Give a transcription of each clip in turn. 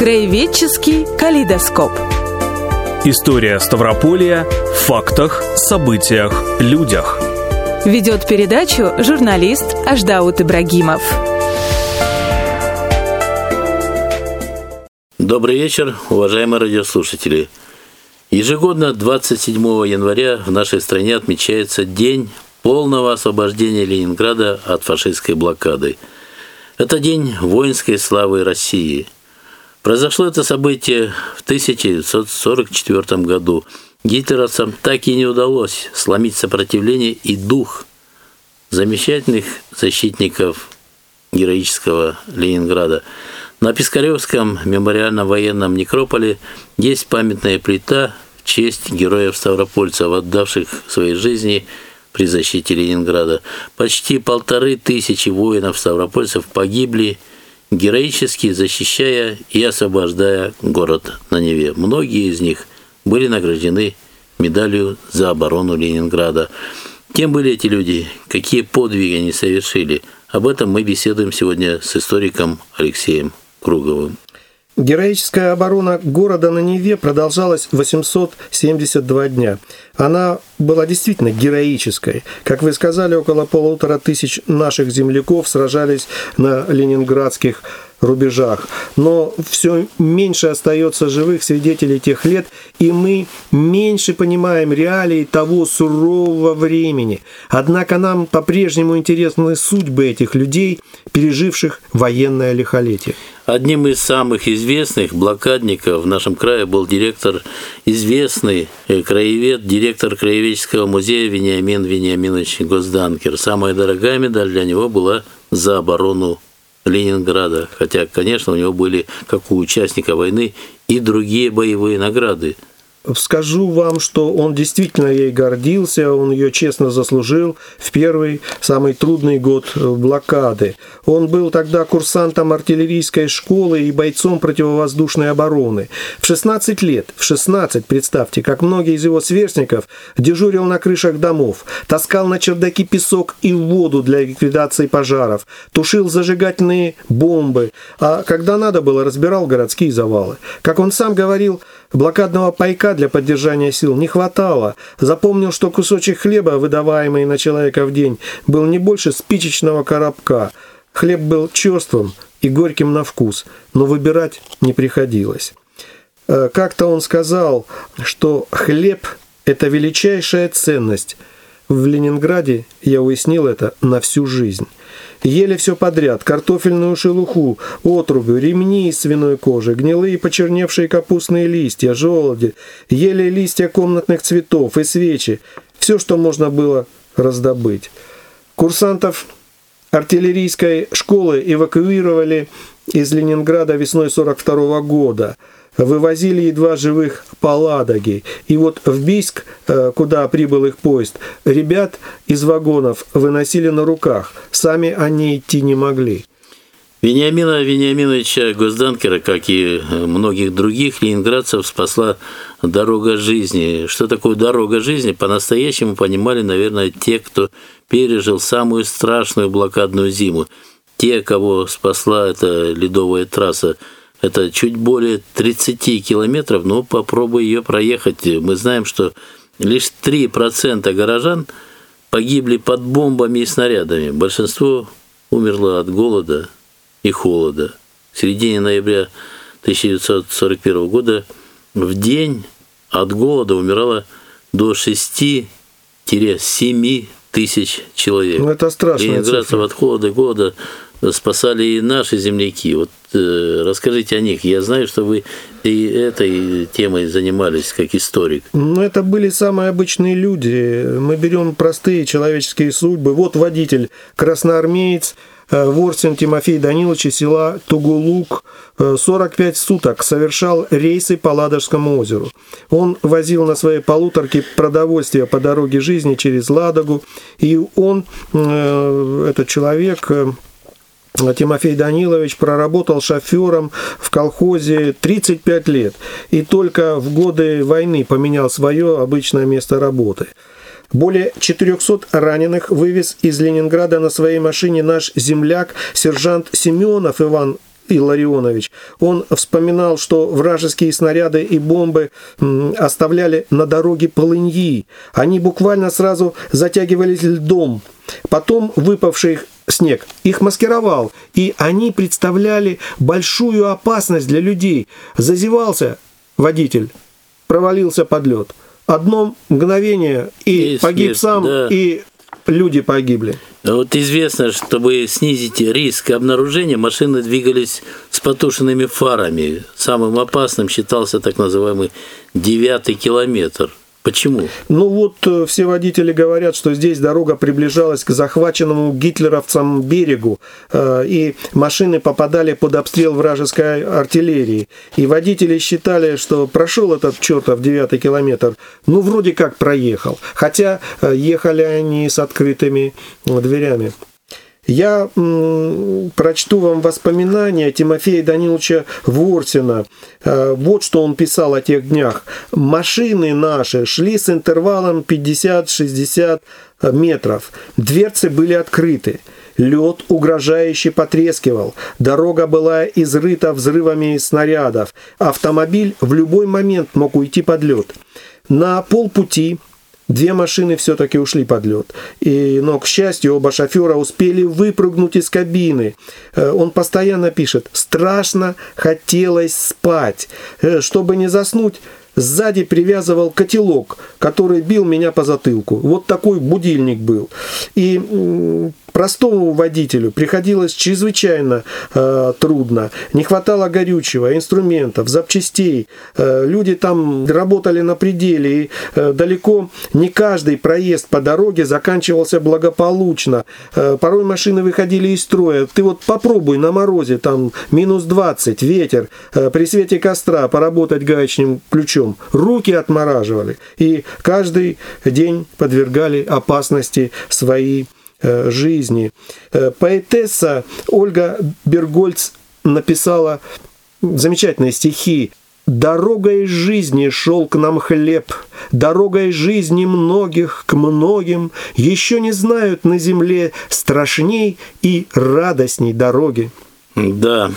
Краеведческий калейдоскоп. История Ставрополья в фактах, событиях, людях. Ведет передачу журналист Аждаут Ибрагимов. Добрый вечер, уважаемые радиослушатели. Ежегодно 27 января в нашей стране отмечается День полного освобождения Ленинграда от фашистской блокады. Это день воинской славы России – Произошло это событие в 1944 году. Гитлеровцам так и не удалось сломить сопротивление и дух замечательных защитников героического Ленинграда. На Пискаревском мемориальном военном некрополе есть памятная плита в честь героев-ставропольцев, отдавших свои жизни при защите Ленинграда. Почти полторы тысячи воинов-ставропольцев погибли – героически защищая и освобождая город на Неве. Многие из них были награждены медалью за оборону Ленинграда. Кем были эти люди? Какие подвиги они совершили? Об этом мы беседуем сегодня с историком Алексеем Круговым. Героическая оборона города на Неве продолжалась 872 дня. Она была действительно героической. Как вы сказали, около полутора тысяч наших земляков сражались на ленинградских рубежах. Но все меньше остается живых свидетелей тех лет, и мы меньше понимаем реалии того сурового времени. Однако нам по-прежнему интересны судьбы этих людей, переживших военное лихолетие. Одним из самых известных блокадников в нашем крае был директор, известный э, краевед, директор краеведческого музея Вениамин Вениаминович Госданкер. Самая дорогая медаль для него была за оборону Ленинграда. Хотя, конечно, у него были, как у участника войны, и другие боевые награды – Скажу вам, что он действительно ей гордился, он ее честно заслужил в первый, самый трудный год блокады. Он был тогда курсантом артиллерийской школы и бойцом противовоздушной обороны. В 16 лет, в 16, представьте, как многие из его сверстников, дежурил на крышах домов, таскал на чердаки песок и воду для ликвидации пожаров, тушил зажигательные бомбы, а когда надо было, разбирал городские завалы. Как он сам говорил, Блокадного пайка для поддержания сил не хватало. Запомнил, что кусочек хлеба, выдаваемый на человека в день, был не больше спичечного коробка. Хлеб был черствым и горьким на вкус, но выбирать не приходилось. Э, как-то он сказал, что хлеб – это величайшая ценность. В Ленинграде я уяснил это на всю жизнь. Ели все подряд – картофельную шелуху, отрубы, ремни из свиной кожи, гнилые почерневшие капустные листья, желуди. Ели листья комнатных цветов и свечи. Все, что можно было раздобыть. Курсантов артиллерийской школы эвакуировали из Ленинграда весной 42 года – вывозили едва живых по Ладоге. И вот в Бийск, э, куда прибыл их поезд, ребят из вагонов выносили на руках. Сами они идти не могли. Вениамина Вениаминовича Госданкера, как и многих других ленинградцев, спасла дорога жизни. Что такое дорога жизни, по-настоящему понимали, наверное, те, кто пережил самую страшную блокадную зиму. Те, кого спасла эта ледовая трасса – это чуть более 30 километров, но попробуй ее проехать. Мы знаем, что лишь 3% горожан погибли под бомбами и снарядами. Большинство умерло от голода и холода. В середине ноября 1941 года в день от голода умирало до 6-7 тысяч человек. Ну, это страшно. Ленинградцев от холода и голода спасали и наши земляки. Вот расскажите о них. Я знаю, что вы и этой темой занимались как историк. Ну, это были самые обычные люди. Мы берем простые человеческие судьбы. Вот водитель, красноармеец, э, Ворсин Тимофей Данилович из села Тугулук 45 э, суток совершал рейсы по Ладожскому озеру. Он возил на своей полуторке продовольствие по дороге жизни через Ладогу, и он, этот человек, Тимофей Данилович проработал шофером в колхозе 35 лет и только в годы войны поменял свое обычное место работы. Более 400 раненых вывез из Ленинграда на своей машине наш земляк, сержант Семенов Иван Илларионович. Он вспоминал, что вражеские снаряды и бомбы оставляли на дороге полыньи. Они буквально сразу затягивались льдом. Потом выпавший снег их маскировал, и они представляли большую опасность для людей. Зазевался водитель, провалился под лед. Одно мгновение, и, и погиб смерть, сам, да. и люди погибли. Вот известно, чтобы снизить риск обнаружения, машины двигались с потушенными фарами. Самым опасным считался так называемый девятый километр. Почему? Ну вот э, все водители говорят, что здесь дорога приближалась к захваченному гитлеровцам берегу, э, и машины попадали под обстрел вражеской артиллерии. И водители считали, что прошел этот чертов девятый километр, ну вроде как проехал. Хотя э, ехали они с открытыми дверями. Я м, прочту вам воспоминания Тимофея Даниловича Ворсина. Э, вот что он писал о тех днях. «Машины наши шли с интервалом 50-60 метров. Дверцы были открыты. Лед угрожающе потрескивал. Дорога была изрыта взрывами снарядов. Автомобиль в любой момент мог уйти под лед. На полпути Две машины все-таки ушли под лед. И, но, к счастью, оба шофера успели выпрыгнуть из кабины. Э, он постоянно пишет «Страшно хотелось спать. Э, чтобы не заснуть, сзади привязывал котелок, который бил меня по затылку. Вот такой будильник был. И простому водителю приходилось чрезвычайно э, трудно. Не хватало горючего, инструментов, запчастей. Э, люди там работали на пределе, и э, далеко не каждый проезд по дороге заканчивался благополучно. Э, порой машины выходили из строя. Ты вот попробуй на морозе, там минус 20, ветер, э, при свете костра поработать гаечным ключом. Руки отмораживали. И каждый день подвергали опасности свои Э, жизни. Э, поэтесса Ольга Бергольц написала замечательные стихи Дорогой жизни шел к нам хлеб, Дорогой жизни многих к многим, Еще не знают на земле страшней и радостней дороги. Да,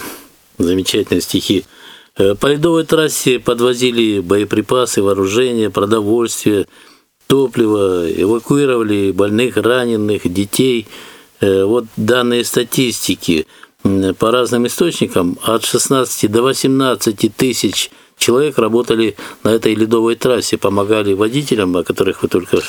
замечательные стихи. Э, по ледовой трассе подвозили боеприпасы, вооружение, продовольствие – топливо, эвакуировали больных, раненых, детей. Э, вот данные статистики по разным источникам от 16 до 18 тысяч человек работали на этой ледовой трассе, помогали водителям, о которых вы только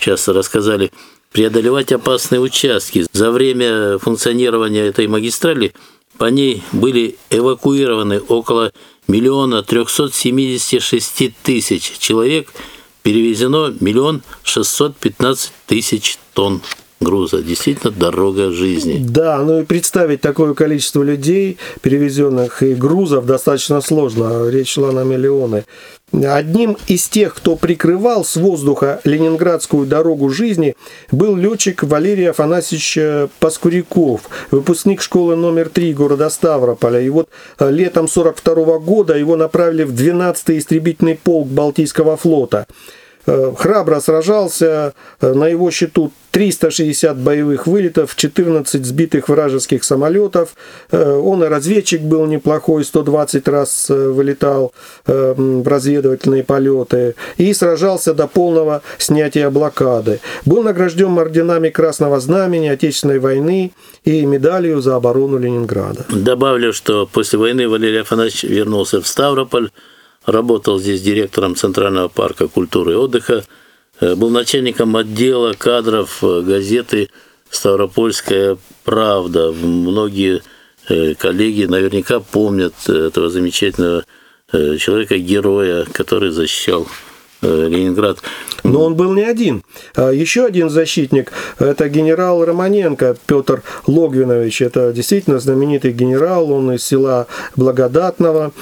сейчас рассказали, преодолевать опасные участки. За время функционирования этой магистрали по ней были эвакуированы около миллиона 376 тысяч человек – перевезено миллион шестьсот пятнадцать тысяч тонн груза. Действительно дорога жизни. Да, ну и представить такое количество людей, перевезенных и грузов, достаточно сложно. Речь шла на миллионы. Одним из тех, кто прикрывал с воздуха Ленинградскую дорогу жизни, был летчик Валерий Афанасьевич Паскуряков, выпускник школы номер 3 города Ставрополя. И вот э, летом 42 года его направили в 12-й истребительный полк Балтийского флота. Э, храбро сражался, э, на его счету 360 боевых вылетов, 14 сбитых вражеских самолетов. Э, он и разведчик был неплохой, 120 раз вылетал в разведывательные полеты и сражался до полного снятия блокады. Был награжден орденами Красного Знамени Отечественной войны и медалью за оборону Ленинграда. Добавлю, что после войны Валерий Афанасьевич вернулся в Ставрополь, работал здесь директором Центрального парка культуры и отдыха, э, был начальником отдела кадров э, газеты «Ставропольская правда». Многие э, коллеги наверняка помнят этого замечательного человека, героя, который защищал Ленинград. Но он был не один. А еще один защитник – это генерал Романенко Петр Логвинович. Это действительно знаменитый генерал, он из села Благодатного.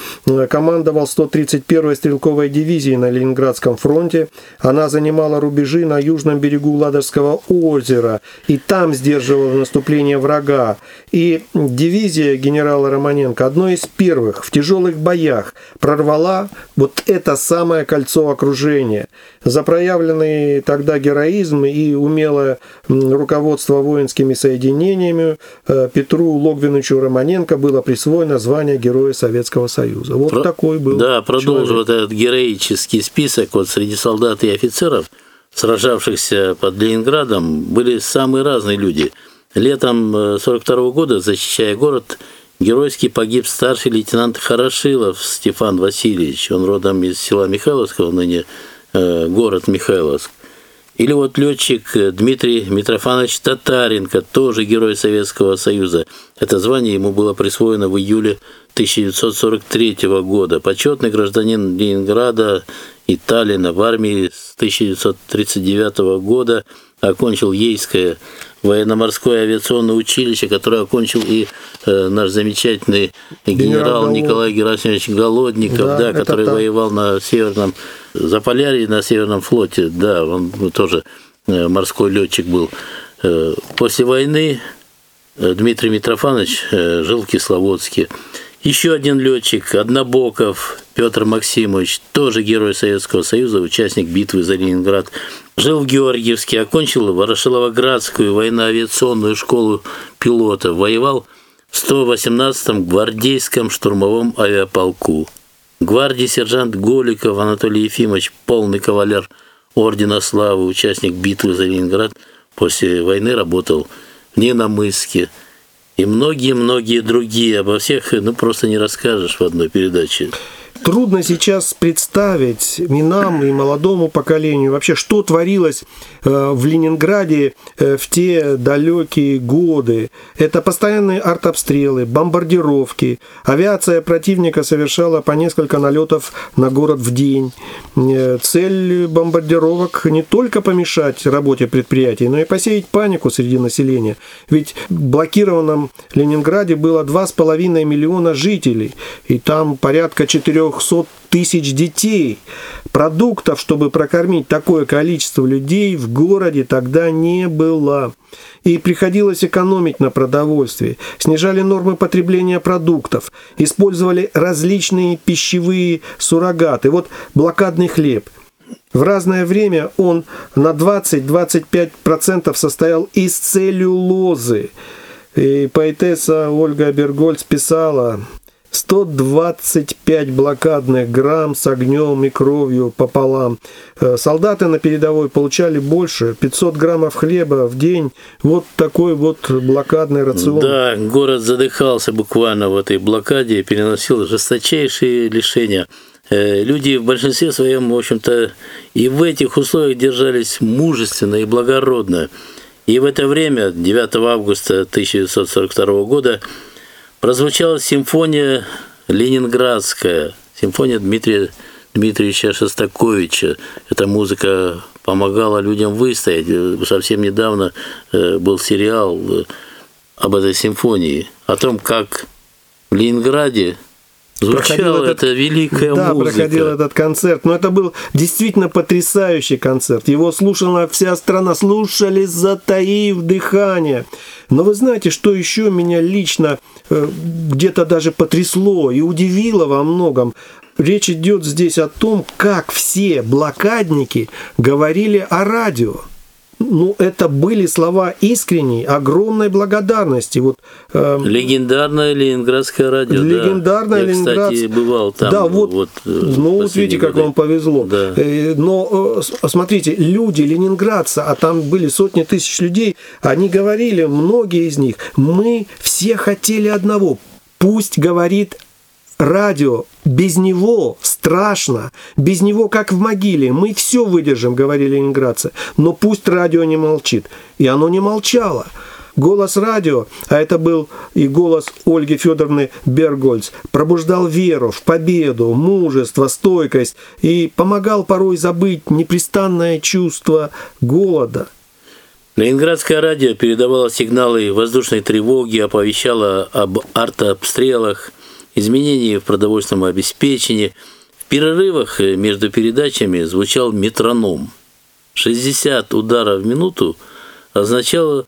Командовал 131-й стрелковой дивизией на Ленинградском фронте. Она занимала рубежи на южном берегу Ладожского озера. И там сдерживала наступление врага. И дивизия генерала Романенко одной из первых в тяжелых боях прорвала вот это самое кольцо окружения уважение за проявленный тогда героизм и умелое руководство воинскими соединениями э, Петру Логвиновичу Романенко было присвоено звание Героя Советского Союза. Вот Про... такой был Да, продолжим вот этот героический список. Вот среди солдат и офицеров, сражавшихся под Ленинградом, были самые разные люди. Летом 42 э, года, защищая город, Геройски погиб старший лейтенант Хорошилов Стефан Васильевич. Он родом из села Михайловского, ныне э, город Михайловск. Или вот летчик Дмитрий Митрофанович Татаренко, тоже герой Советского Союза. Это звание ему было присвоено в июле 1943 года. Почетный гражданин Ленинграда и Таллина в армии с 1939 года окончил Ейское военно-морское авиационное училище, которое окончил и э, наш замечательный генерал, генерал Николай Герасимович Голодников, да, да который так. воевал на Северном Заполярье, на Северном флоте, да, он тоже э, морской летчик был. Э, после войны э, Дмитрий Митрофанович э, жил в Кисловодске. Еще один летчик, Однобоков Петр Максимович, тоже герой Советского Союза, участник битвы за Ленинград, жил в Георгиевске, окончил Ворошилово-Градскую военно-авиационную школу пилота, воевал в 118-м гвардейском штурмовом авиаполку. Гвардии сержант Голиков Анатолий Ефимович, полный кавалер Ордена Славы, участник битвы за Ленинград, после войны работал в Ненамыске – и многие-многие другие. Обо всех ну, просто не расскажешь в одной передаче трудно сейчас представить и нам, и молодому поколению вообще, что творилось э, в Ленинграде э, в те далекие годы. Это постоянные артобстрелы, бомбардировки. Авиация противника совершала по несколько налетов на город в день. Э, цель бомбардировок не только помешать работе предприятий, но и посеять панику среди населения. Ведь в блокированном Ленинграде было 2,5 миллиона жителей, и там порядка 4 300 тысяч детей. Продуктов, чтобы прокормить такое количество людей, в городе тогда не было. И приходилось экономить на продовольствии. Снижали нормы потребления продуктов. Использовали различные пищевые суррогаты. Вот блокадный хлеб. В разное время он на 20-25% состоял из целлюлозы. И поэтесса Ольга Бергольц писала, 125 блокадных грамм с огнем и кровью пополам. Э, солдаты на передовой получали больше, 500 граммов хлеба в день. Вот такой вот блокадный рацион. Да, город задыхался буквально в этой блокаде, переносил жесточайшие лишения. Э, люди в большинстве своем, в общем-то, и в этих условиях держались мужественно и благородно. И в это время, 9 августа 1942 года, прозвучала симфония ленинградская, симфония Дмитрия Дмитриевича Шостаковича. Эта музыка помогала людям выстоять. Совсем недавно э, был сериал э, об этой симфонии, о том, как в Ленинграде Звучала этот, эта великая да, музыка. проходил этот концерт. Но это был действительно потрясающий концерт. Его слушала вся страна, слушали, затаив дыхание. Но вы знаете, что еще меня лично э, где-то даже потрясло и удивило во многом? Речь идет здесь о том, как все блокадники говорили о радио ну, это были слова искренней, огромной благодарности. Вот, э, Легендарное Ленинградское радио. Легендарное да. Я, кстати, бывал там. Да, вот, вот э, ну, вот видите, годы. как вам повезло. Да. Э, но, э, смотрите, люди, ленинградцы, а там были сотни тысяч людей, они говорили, многие из них, мы все хотели одного, пусть говорит радио, без него страшно, без него как в могиле. Мы все выдержим, говорили ленинградцы, но пусть радио не молчит. И оно не молчало. Голос радио, а это был и голос Ольги Федоровны Бергольц, пробуждал веру в победу, мужество, стойкость и помогал порой забыть непрестанное чувство голода. Ленинградское радио передавало сигналы воздушной тревоги, оповещало об артобстрелах – изменения в продовольственном обеспечении. В перерывах э, между передачами звучал метроном. 60 ударов в минуту означало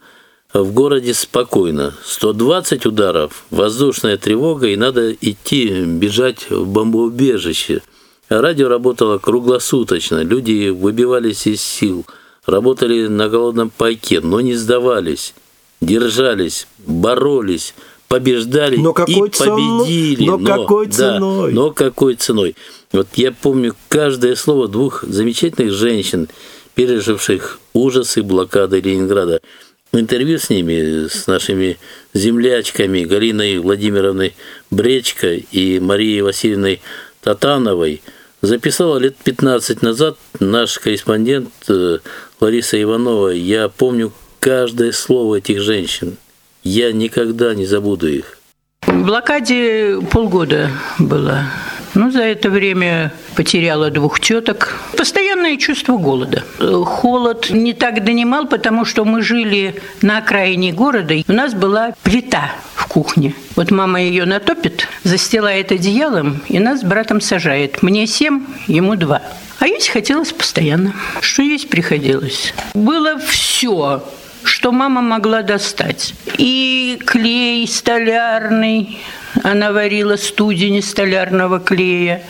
в городе спокойно. 120 ударов – воздушная тревога, и надо идти, бежать в бомбоубежище. Радио работало круглосуточно, люди выбивались из сил, работали на голодном пайке, но не сдавались, держались, боролись, побеждали но какой и победили. Но, но какой ценой? Да, но какой ценой? Вот я помню каждое слово двух замечательных женщин, переживших ужасы блокады Ленинграда. Интервью с ними, с нашими землячками Галиной Владимировной Бречко и Марией Васильевной Татановой записала лет 15 назад наш корреспондент э, Лариса Иванова. Я помню каждое слово этих женщин. Я никогда не забуду их. В блокаде полгода было. Ну, за это время потеряла двух теток. Постоянное чувство голода. Холод не так донимал, потому что мы жили на окраине города. У нас была плита в кухне. Вот мама ее натопит, застилает одеялом и нас с братом сажает. Мне семь, ему два. А есть хотелось постоянно. Что есть приходилось. Было все что мама могла достать. И клей столярный, она варила студень столярного клея,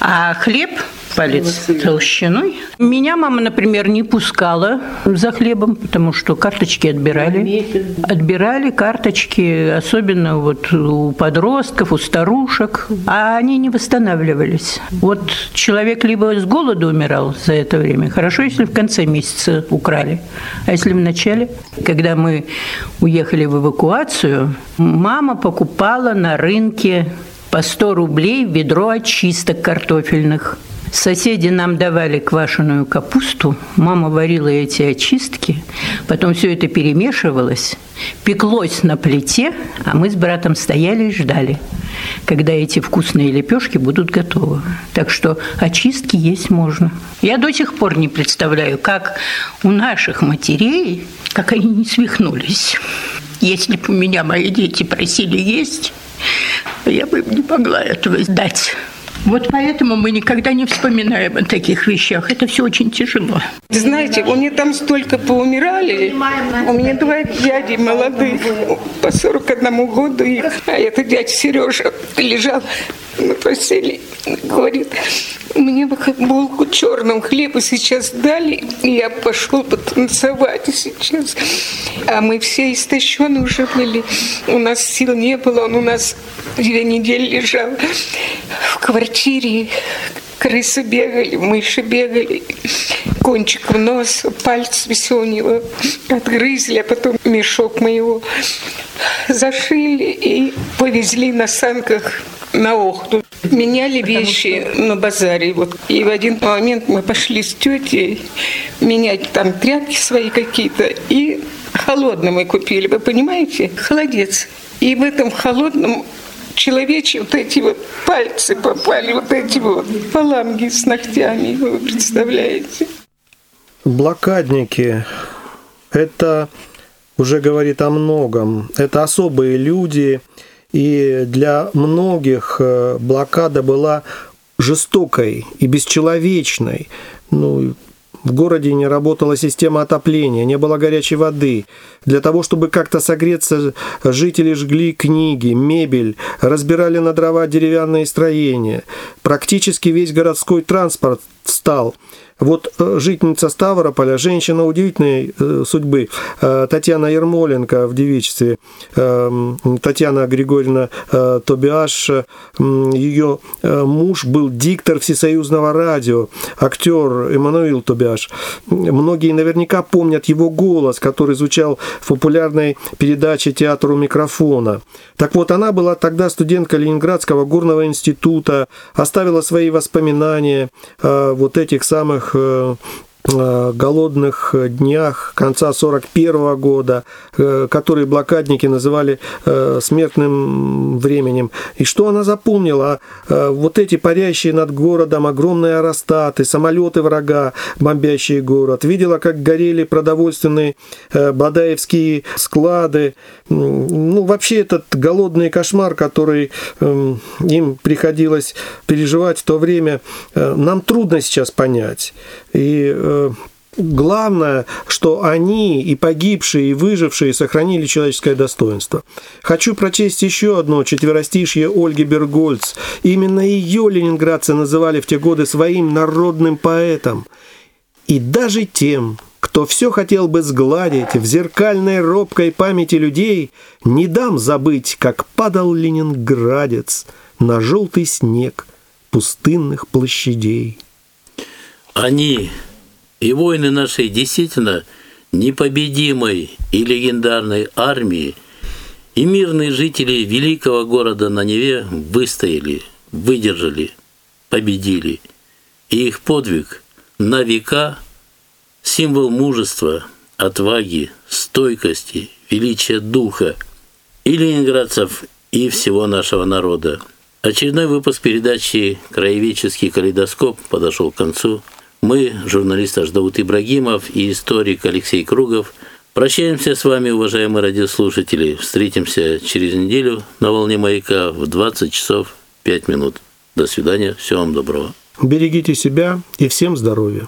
а хлеб палец толщиной. Меня мама, например, не пускала за хлебом, потому что карточки отбирали. Отбирали карточки, особенно вот у подростков, у старушек, а они не восстанавливались. Вот человек либо с голоду умирал за это время, хорошо, если в конце месяца украли, а если в начале, когда мы уехали в эвакуацию, мама покупала на рынке по 100 рублей ведро очисток картофельных. Соседи нам давали квашеную капусту, мама варила эти очистки, потом все это перемешивалось, пеклось на плите, а мы с братом стояли и ждали, когда эти вкусные лепешки будут готовы. Так что очистки есть можно. Я до сих пор не представляю, как у наших матерей, как они не свихнулись. Если бы у меня мои дети просили есть, я бы не могла этого дать. Вот поэтому мы никогда не вспоминаем о таких вещах. Это все очень тяжело. Знаете, у меня там столько поумирали. У меня два дяди молодых, по 41 году их. А этот дядя Сережа лежал на постели, говорит, мне бы булку черным хлеба сейчас дали, и я пошел потанцевать сейчас. А мы все истощены уже были. У нас сил не было, он у нас две недели лежал в квартире. Крысы бегали, мыши бегали, кончик в нос, пальцы все у него отгрызли, а потом мешок моего зашили и повезли на санках на Охту. Меняли вещи на базаре. Вот. И в один момент мы пошли с тетей менять там тряпки свои какие-то. И холодно мы купили, вы понимаете? Холодец. И в этом холодном человечьи вот эти вот пальцы попали, вот эти вот паламги с ногтями, вы представляете? Блокадники – это уже говорит о многом. Это особые люди, и для многих э, блокада была жестокой и бесчеловечной. Ну, в городе не работала система отопления, не было горячей воды. Для того, чтобы как-то согреться, жители жгли книги, мебель, разбирали на дрова деревянные строения. Практически весь городской транспорт стал вот э, жительница Ставрополя, женщина удивительной э, судьбы, э, Татьяна Ермоленко в девичестве, Татьяна Григорьевна Тобиаш, ее муж был диктор Всесоюзного радио, актер Эммануил Тобиаш. Многие наверняка помнят его голос, который звучал в популярной передаче «Театру микрофона». Так вот, она была тогда студентка Ленинградского горного института, оставила свои воспоминания вот этих самых тех э, Э, голодных днях конца 41 года, э, которые блокадники называли э, смертным временем. И что она запомнила? Вот эти парящие над городом огромные аэростаты, самолеты врага, бомбящие город. Видела, как горели продовольственные бадаевские склады. Ну, вообще этот голодный кошмар, который эм, им приходилось переживать в то время, нам трудно сейчас понять. И Главное, что они и погибшие, и выжившие сохранили человеческое достоинство. Хочу прочесть еще одно четверостишье Ольги Бергольц. Именно ее ленинградцы называли в те годы своим народным поэтом. И даже тем, кто все хотел бы сгладить в зеркальной робкой памяти людей, не дам забыть, как падал ленинградец на желтый снег пустынных площадей. Они и воины нашей действительно непобедимой и легендарной армии и мирные жители великого города на Неве выстояли, выдержали, победили. И их подвиг на века – символ мужества, отваги, стойкости, величия духа и ленинградцев, и всего нашего народа. Очередной выпуск передачи «Краеведческий калейдоскоп» подошел к концу – мы, журналист Аждаут Ибрагимов и историк Алексей Кругов, прощаемся с вами, уважаемые радиослушатели. Встретимся через неделю на волне маяка в 20 часов 5 минут. До свидания, всего вам доброго. Берегите себя и всем здоровья.